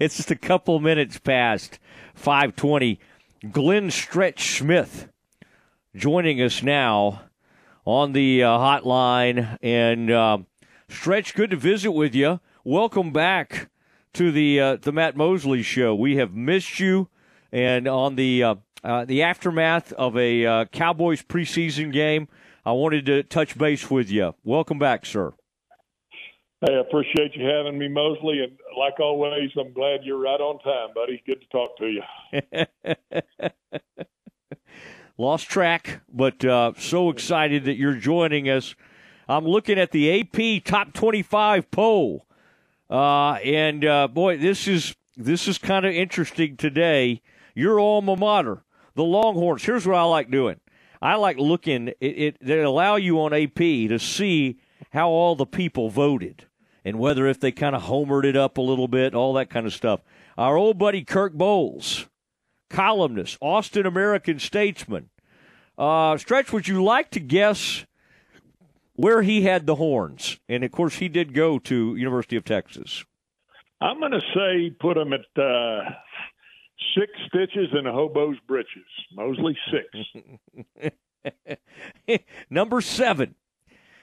it's just a couple minutes past 520. Glenn Stretch Smith joining us now on the uh, hotline. And uh, Stretch, good to visit with you. Welcome back to the uh, the Matt Mosley Show. We have missed you, and on the uh, uh, the aftermath of a uh, Cowboys preseason game, I wanted to touch base with you. Welcome back, sir. Hey, I appreciate you having me, Mosley, and like always, I'm glad you're right on time, buddy. Good to talk to you. Lost track, but uh, so excited that you're joining us. I'm looking at the AP Top 25 poll, uh, and uh, boy, this is this is kind of interesting today. Your alma mater, the Longhorns. Here's what I like doing. I like looking. It, it they allow you on AP to see how all the people voted and whether if they kind of homered it up a little bit, all that kind of stuff. Our old buddy Kirk Bohls, columnist, Austin American statesman. Uh, Stretch, would you like to guess where he had the horns? And of course, he did go to University of Texas. I'm going to say put him at uh, six stitches in a hobo's breeches. Mosley six. Number seven.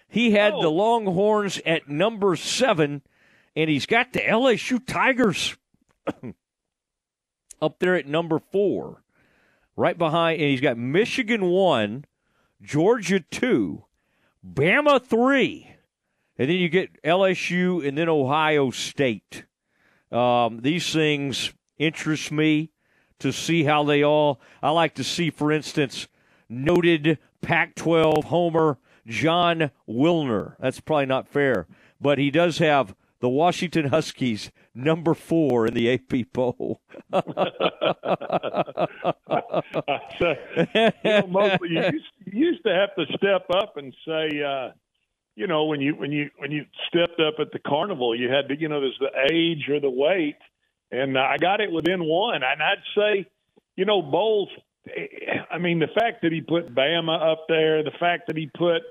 He had oh. the Longhorns at number seven, and he's got the LSU Tigers up there at number four, right behind. And he's got Michigan one, Georgia two, Bama three, and then you get LSU and then Ohio State. Um, these things interest me to see how they all. I like to see, for instance, noted Pac 12 homer Jon Wilner. That's probably not fair, but he does have the Washington Huskies number four in the AP poll. so, you know, used, you used to have to step up and say, uh, you know, when you when you when you stepped up at the carnival, you had to, you know, there's the age or the weight, and I got it within one, and I'd say, you know, Bohls. I mean, the fact that he put Bama up there, the fact that he put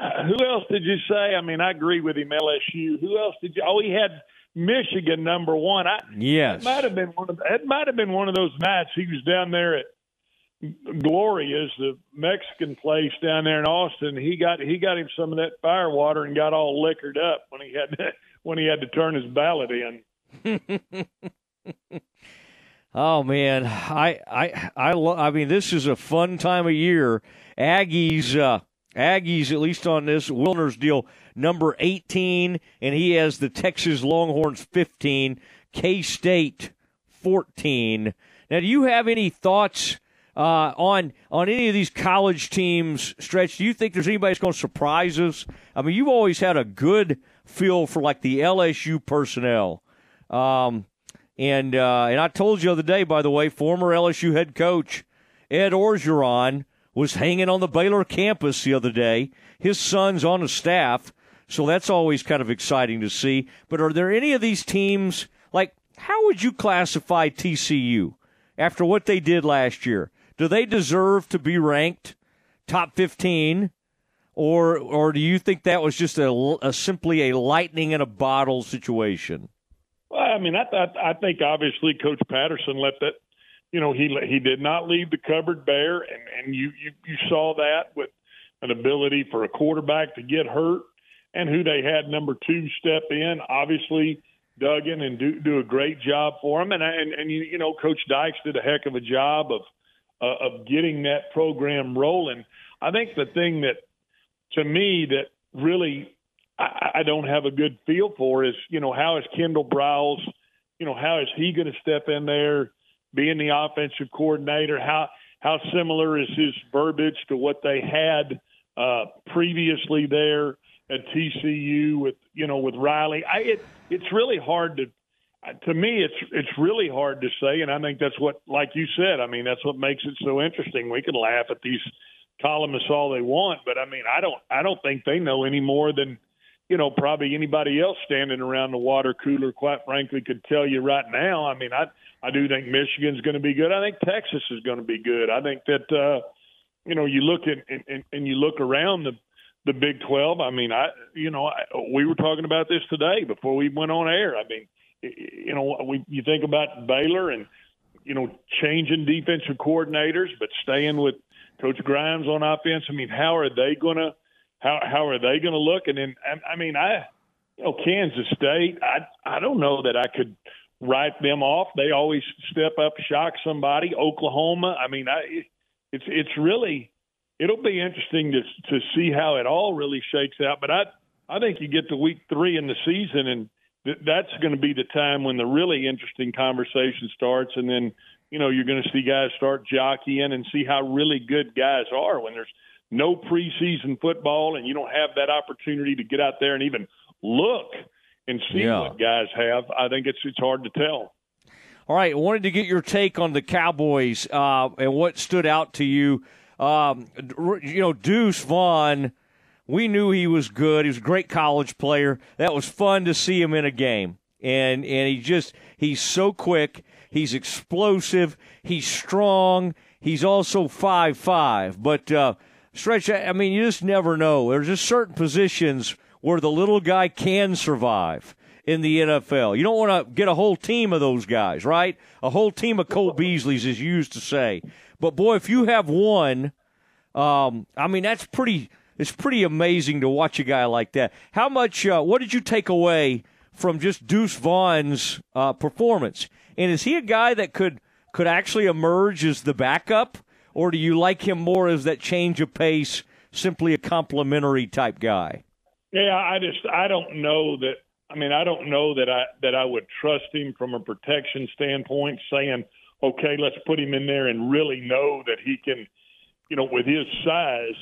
uh, who else did you say? I mean, I agree with him. LSU. Who else did you? Oh, he had Michigan number one. I, yes, it might have been one of. It might have been one of those nights he was down there at Gloria's, the Mexican place down there in Austin. He got he got him some of that fire water and got all liquored up when he had to, when he had to turn his ballot in. oh man, I I I lo- I mean, this is a fun time of year. Aggies. Uh, Aggies, at least on this Wilner's deal, number 18, and he has the Texas Longhorns 15, K State 14. Now, do you have any thoughts uh, on on any of these college teams? Stretch, do you think there's anybody that's going to surprise us? I mean, you've always had a good feel for like the LSU personnel. Um, and uh, and I told you the other day, by the way, former LSU head coach Ed Orgeron was hanging on the Baylor campus the other day. His son's on the staff, so that's always kind of exciting to see. But are there any of these teams, like, how would you classify TCU after what they did last year? Do they deserve to be ranked top 15? Or, or do you think that was just a, a simply a lightning in a bottle situation? Well, I mean, I, I, I think obviously Coach Patterson let that you know, he he did not leave the cupboard bare, and and you you you saw that with an ability for a quarterback to get hurt, and who they had number two step in, obviously Duggan and do do a great job for him, and and and you you know, Coach Dykes did a heck of a job of uh, of getting that program rolling. I think the thing that to me that really I, I don't have a good feel for is you know how is Kendall Briles, you know how is he going to step in there? Being the offensive coordinator, how how similar is his verbiage to what they had uh, previously there at TCU with you know with Riley? I, it it's really hard to to me it's it's really hard to say, and I think that's what like you said. I mean that's what makes it so interesting. We can laugh at these columnists all they want, but I mean I don't I don't think they know any more than you know probably anybody else standing around the water cooler. Quite frankly, could tell you right now. I mean I I do think Michigan's going to be good. I think Texas is going to be good. I think that uh, you know you look at and, and you look around the the Big Twelve. I mean, I you know I, we were talking about this today before we went on air. I mean, you know, we you think about Baylor and you know changing defensive coordinators, but staying with Coach Grimes on offense. I mean, how are they gonna how how are they gonna look? And then I, I mean, I you know Kansas State. I I don't know that I could write them off. They always step up, shock somebody. Oklahoma. I mean, I it's it's really it'll be interesting to to see how it all really shakes out. But I I think you get to week three in the season and th- that's going to be the time when the really interesting conversation starts, and then you know you're going to see guys start jockeying and see how really good guys are when there's no preseason football and you don't have that opportunity to get out there and even look and see yeah. what guys have. I think it's it's hard to tell. All right, I wanted to get your take on the Cowboys uh, and what stood out to you. Um, you know, Deuce Vaughn we knew he was good. He was a great college player. That was fun to see him in a game. And and he just he's so quick. He's explosive. He's strong. He's also five five. But uh, stretch. I mean, you just never know. There's just certain positions where the little guy can survive in the NFL. You don't want to get a whole team of those guys, right? A whole team of Cole Beasleys, as used to say. But boy, if you have one, um, I mean, that's pretty it's pretty amazing to watch a guy like that. How much? Uh, what did you take away from just Deuce Vaughn's uh, performance? And is he a guy that could could actually emerge as the backup, or do you like him more as that change of pace, simply a complimentary type guy? Yeah, I just I don't know that. I mean, I don't know that I that I would trust him from a protection standpoint, saying, "Okay, let's put him in there and really know that he can." You know, with his size,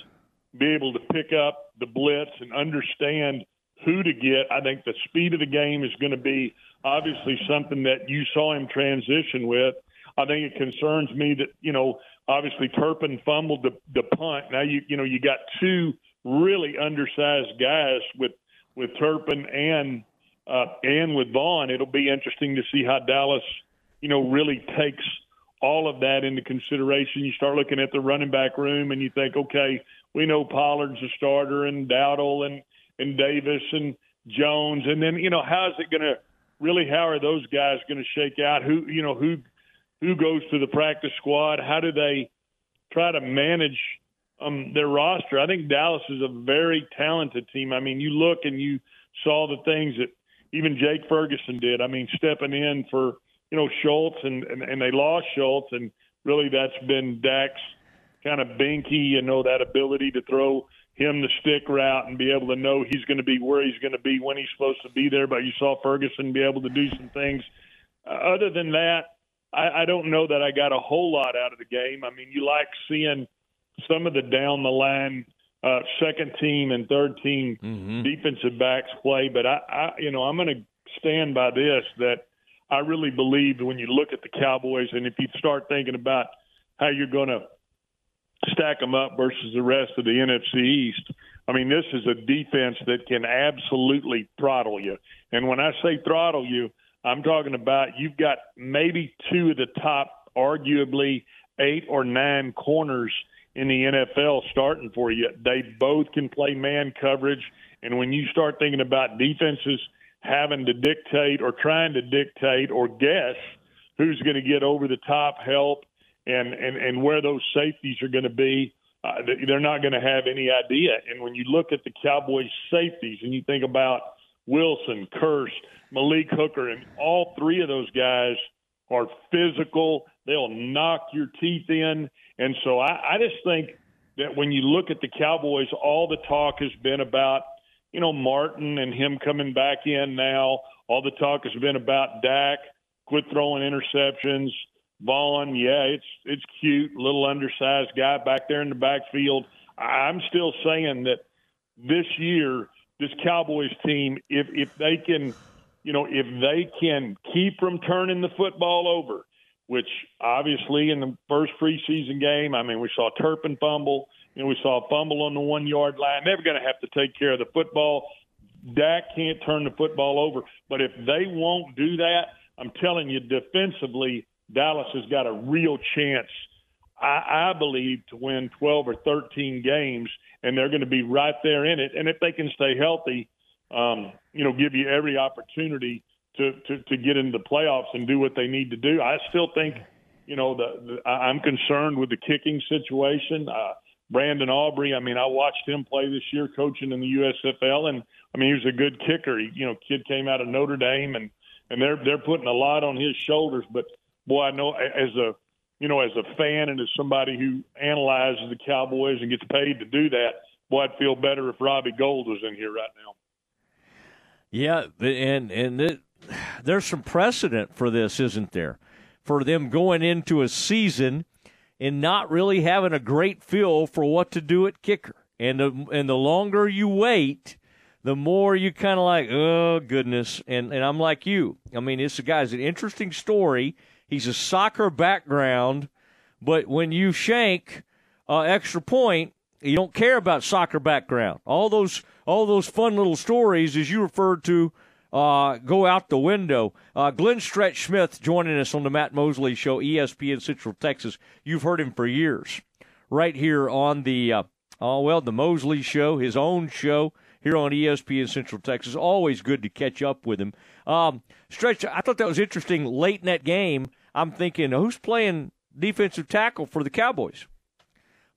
be able to pick up the blitz and understand who to get. I think the speed of the game is going to be obviously something that you saw him transition with. I think it concerns me that you know obviously Turpin fumbled the, the punt. Now you you know you got two really undersized guys with with Turpin and uh, and with Vaughn. It'll be interesting to see how Dallas you know really takes all of that into consideration. You start looking at the running back room and you think, okay, we know Pollard's a starter and Dowdle and and Davis and Jones, and then you know how is it going to really? How are those guys going to shake out? Who you know who who goes to the practice squad? How do they try to manage um, their roster? I think Dallas is a very talented team. I mean, you look and you saw the things that even Jake Ferguson did. I mean, stepping in for you know Schultz and and, and they lost Schultz, and really that's been Dak's kind of binky, you know, that ability to throw him the stick route and be able to know he's going to be where he's going to be when he's supposed to be there. But you saw Ferguson be able to do some things. Uh, other than that, I, I don't know that I got a whole lot out of the game. I mean, you like seeing some of the down the line uh, second team and third team mm-hmm. defensive backs play, but I, I you know, I'm going to stand by this that I really believe when you look at the Cowboys and if you start thinking about how you're going to stack them up versus the rest of the NFC East. I mean, this is a defense that can absolutely throttle you. And when I say throttle you, I'm talking about you've got maybe two of the top, arguably eight or nine corners in the NFL starting for you. They both can play man coverage. And when you start thinking about defenses having to dictate or trying to dictate or guess who's going to get over the top help and and and where those safeties are going to be. Uh, they're not going to have any idea. And when you look at the Cowboys' safeties and you think about Wilson, Kearse, Malik Hooker, and all three of those guys are physical. They'll knock your teeth in. And so I, I just think that when you look at the Cowboys, all the talk has been about, you know, Martin and him coming back in now. All the talk has been about Dak, quit throwing interceptions. Vaughn, yeah, it's it's cute, little undersized guy back there in the backfield. I'm still saying that this year, this Cowboys team, if if they can, you know, if they can keep from turning the football over, which obviously in the first preseason game, I mean, we saw Turpin fumble, you know, we saw a fumble on the one yard line. They're going to have to take care of the football. Dak can't turn the football over, but if they won't do that, I'm telling you, defensively, Dallas has got a real chance, I, I believe, to win 12 or 13 games, and they're going to be right there in it. And if they can stay healthy, um, you know, give you every opportunity to, to, to get into the playoffs and do what they need to do. I still think, you know, the, the I'm concerned with the kicking situation. Uh, Brandon Aubrey, I mean, I watched him play this year, coaching in the USFL, and I mean, he was a good kicker. He, you know, kid came out of Notre Dame, and and they're they're putting a lot on his shoulders. But boy, I know as a you know as a fan and as somebody who analyzes the Cowboys and gets paid to do that, boy, I'd feel better if Robbie Gould was in here right now. Yeah, and and it, there's some precedent for this, isn't there? For them going into a season and not really having a great feel for what to do at kicker. And the, and the longer you wait, the more you kind of like, oh goodness. And and I'm like you. I mean, this guy's an interesting story. He's a soccer background, but when you shank uh, extra point, you don't care about soccer background. All those all those fun little stories, as you referred to, uh, go out the window. Uh, Glenn Stretch Smith joining us on the Matt Mosley Show, ESPN Central Texas. You've heard him for years, right here on the uh, oh well, the Mosley Show, his own show here on ESPN Central Texas. Always good to catch up with him. Um, Stretch, I thought that was interesting. Late in that game, I'm thinking, who's playing defensive tackle for the Cowboys?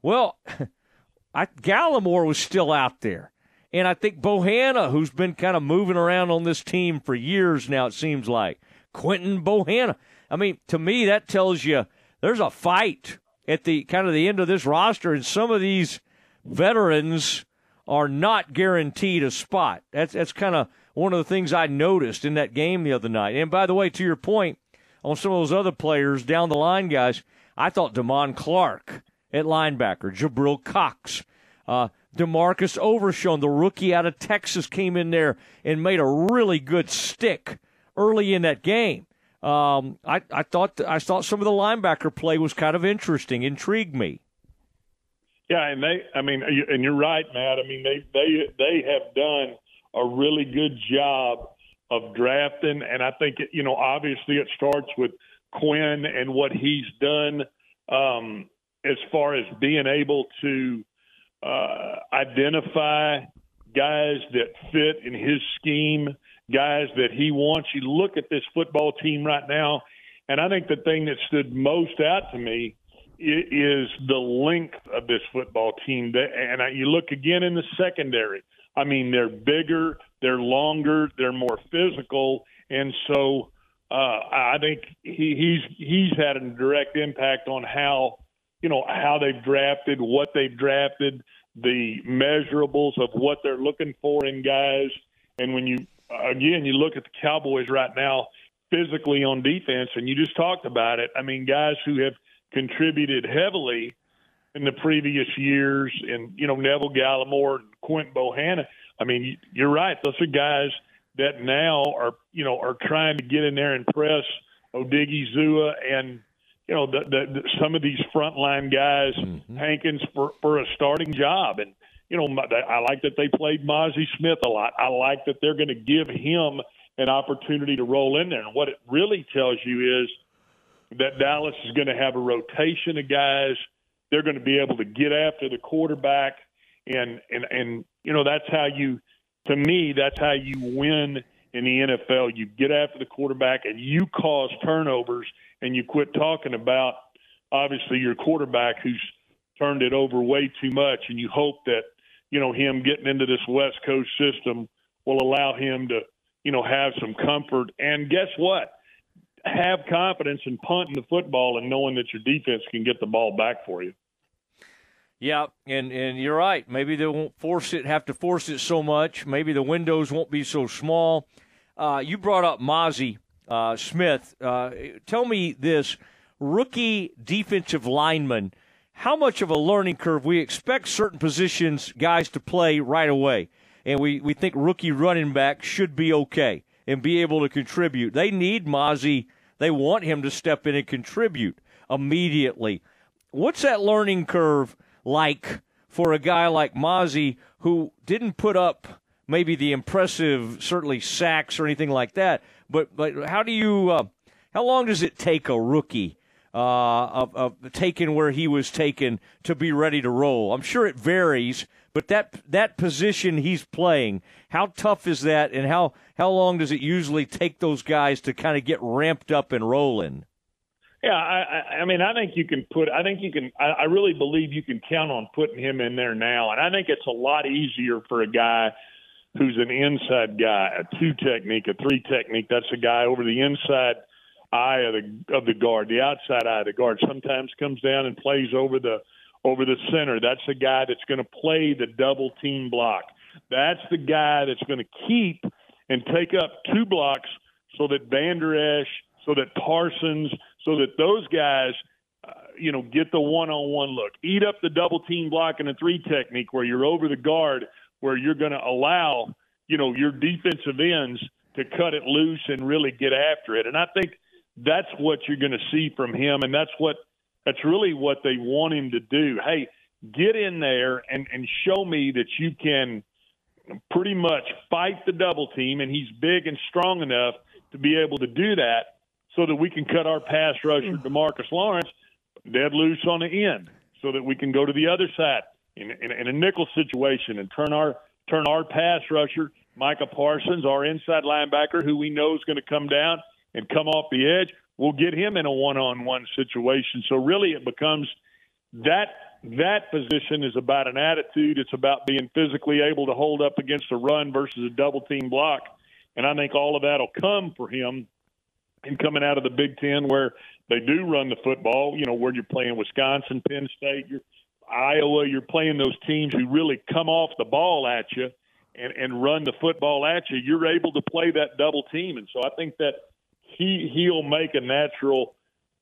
Well, I, Gallimore was still out there. And I think Bohanna, who's been kind of moving around on this team for years now, it seems like. Quinton Bohanna. I mean, to me, that tells you there's a fight at the kind of the end of this roster, and some of these veterans are not guaranteed a spot. That's that's kind of one of the things I noticed in that game the other night. And by the way, to your point on some of those other players down the line, guys, I thought Damone Clark at linebacker, Jabril Cox, uh, Demarcus Overshown, the rookie out of Texas, came in there and made a really good stick early in that game. Um, I, I thought I thought some of the linebacker play was kind of interesting, intrigued me. Yeah, and they, I mean, and you're right, Matt. I mean, they they they have done a really good job of drafting, and I think it, you know, obviously, it starts with Quinn and what he's done um, as far as being able to uh, identify guys that fit in his scheme, guys that he wants. You look at this football team right now, and I think the thing that stood most out to me is the length of this football team. And you look again in the secondary. I mean, they're bigger, they're longer, they're more physical, and so uh, I think he, he's he's had a direct impact on how you know how they've drafted, what they've drafted, the measurables of what they're looking for in guys. And when you again you look at the Cowboys right now, physically on defense, and you just talked about it. I mean, guys who have contributed heavily in the previous years, and you know Neville Gallimore and Quint Bohanna. I mean, you're right; those are guys that now are you know are trying to get in there and press Odighizuwa and you know, the, the, the, some of these frontline guys, mm-hmm. Hankins, for, for a starting job. And, you know, I like that they played Mazi Smith a lot. I like that they're going to give him an opportunity to roll in there. And what it really tells you is that Dallas is going to have a rotation of guys. They're going to be able to get after the quarterback. And, and, and, you know, that's how you, to me, that's how you win in the NFL. You get after the quarterback and you cause turnovers and you quit talking about obviously your quarterback who's turned it over way too much and you hope that you know him getting into this west coast system will allow him to you know have some comfort and guess what have confidence in punting the football and knowing that your defense can get the ball back for you yeah, and and you're right. Maybe they won't force it, have to force it so much. Maybe the windows won't be so small. Uh, you brought up Mazi uh, Smith. Uh, tell me this rookie defensive lineman, how much of a learning curve? We expect certain positions guys to play right away, and we, we think rookie running back should be okay and be able to contribute. They need Mazi. They want him to step in and contribute immediately. What's that learning curve like for a guy like Mazi who didn't put up maybe the impressive, certainly sacks or anything like that, but but how do you? Uh, how long does it take a rookie uh, of, of taken where he was taken to be ready to roll? I'm sure it varies, But that that position he's playing, how tough is that, and how how long does it usually take those guys to kind of get ramped up and rolling? Yeah, I, I mean, I think you can put. I think you can. I, I really believe you can count on putting him in there now, and I think it's a lot easier for a guy who's an inside guy, a two technique, a three technique. That's a guy over the inside eye of the of the guard, the outside eye of the guard. Sometimes comes down and plays over the over the center. That's the guy that's going to play the double team block. That's the guy that's going to keep and take up two blocks so that Vander Esch, so that Parsons so that those guys, uh, you know, get the one-on-one look, eat up the double team block and a three technique where you're over the guard, where you're going to allow, you know, your defensive ends to cut it loose and really get after it. And I think that's what you're going to see from him, and that's what that's really what they want him to do. Hey, get in there and and show me that you can pretty much fight the double team, and he's big and strong enough to be able to do that so that we can cut our pass rusher, hmm. Demarcus Lawrence, dead loose on the end, so that we can go to the other side in, in, in a nickel situation and turn our turn our pass rusher, Micah Parsons, our inside linebacker, who we know is going to come down and come off the edge. We'll get him in a one-on-one situation. So really, it becomes that that position is about an attitude. It's about being physically able to hold up against a run versus a double team block. And I think all of that will come for him and coming out of the Big Ten where they do run the football, you know, where you're playing Wisconsin, Penn State, you're Iowa, you're playing those teams who really come off the ball at you and, and run the football at you, you're able to play that double team. And so I think that he he'll make a natural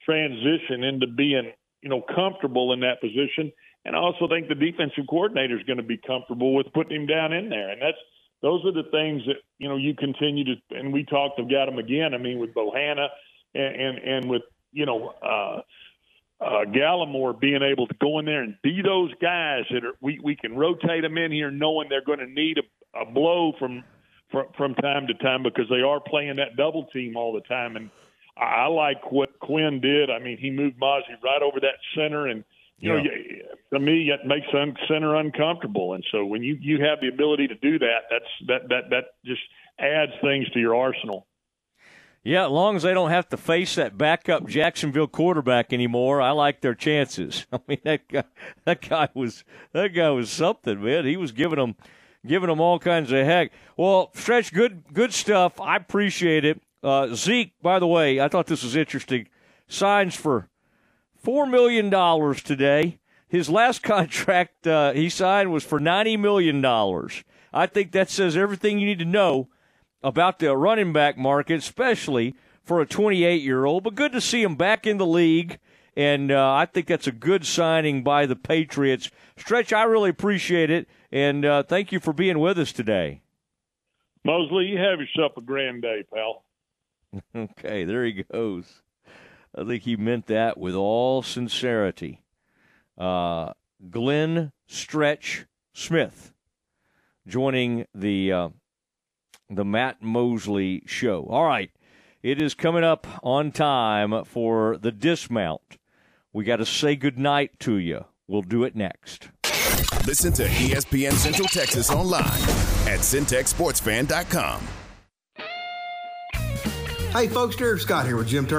transition into being, you know, comfortable in that position. And I also think the defensive coordinator is going to be comfortable with putting him down in there. And that's those are the things that you know you continue to and we talked about them again. I mean with Bohanna and and, and with you know uh, uh, Gallimore being able to go in there and be those guys that are we we can rotate them in here knowing they're going to need a, a blow from, from from time to time because they are playing that double team all the time and. I I like what Quinn did. I mean, he moved Mazi right over that center, and you yeah. know, to me, it makes the center uncomfortable. And so when you you have the ability to do that, that's that that that just adds things to your arsenal. Yeah, as long as they don't have to face that backup Jacksonville quarterback anymore, I like their chances. I mean, that guy, that guy was that guy was something, man. He was giving them giving them all kinds of heck. Well, stretch, good good stuff. I appreciate it. Uh, Zeke, by the way, I thought this was interesting. Signs for four million dollars today. His last contract uh, he signed was for ninety million dollars. I think that says everything you need to know about the running back market, especially for a 28 year old. But good to see him back in the league, and uh, I think that's a good signing by the Patriots. Stretch, I really appreciate it, and uh, thank you for being with us today. Mosley, you have yourself a grand day, pal. okay, there he goes. I think he meant that with all sincerity. Uh, Glenn Stretch Smith joining the uh, the Matt Mosley show. All right, it is coming up on time for the dismount. We got to say goodnight to you. We'll do it next. Listen to ESPN Central Texas online at centexsportsfan.com. Hey, folks, Derek Scott here with Jim Turner.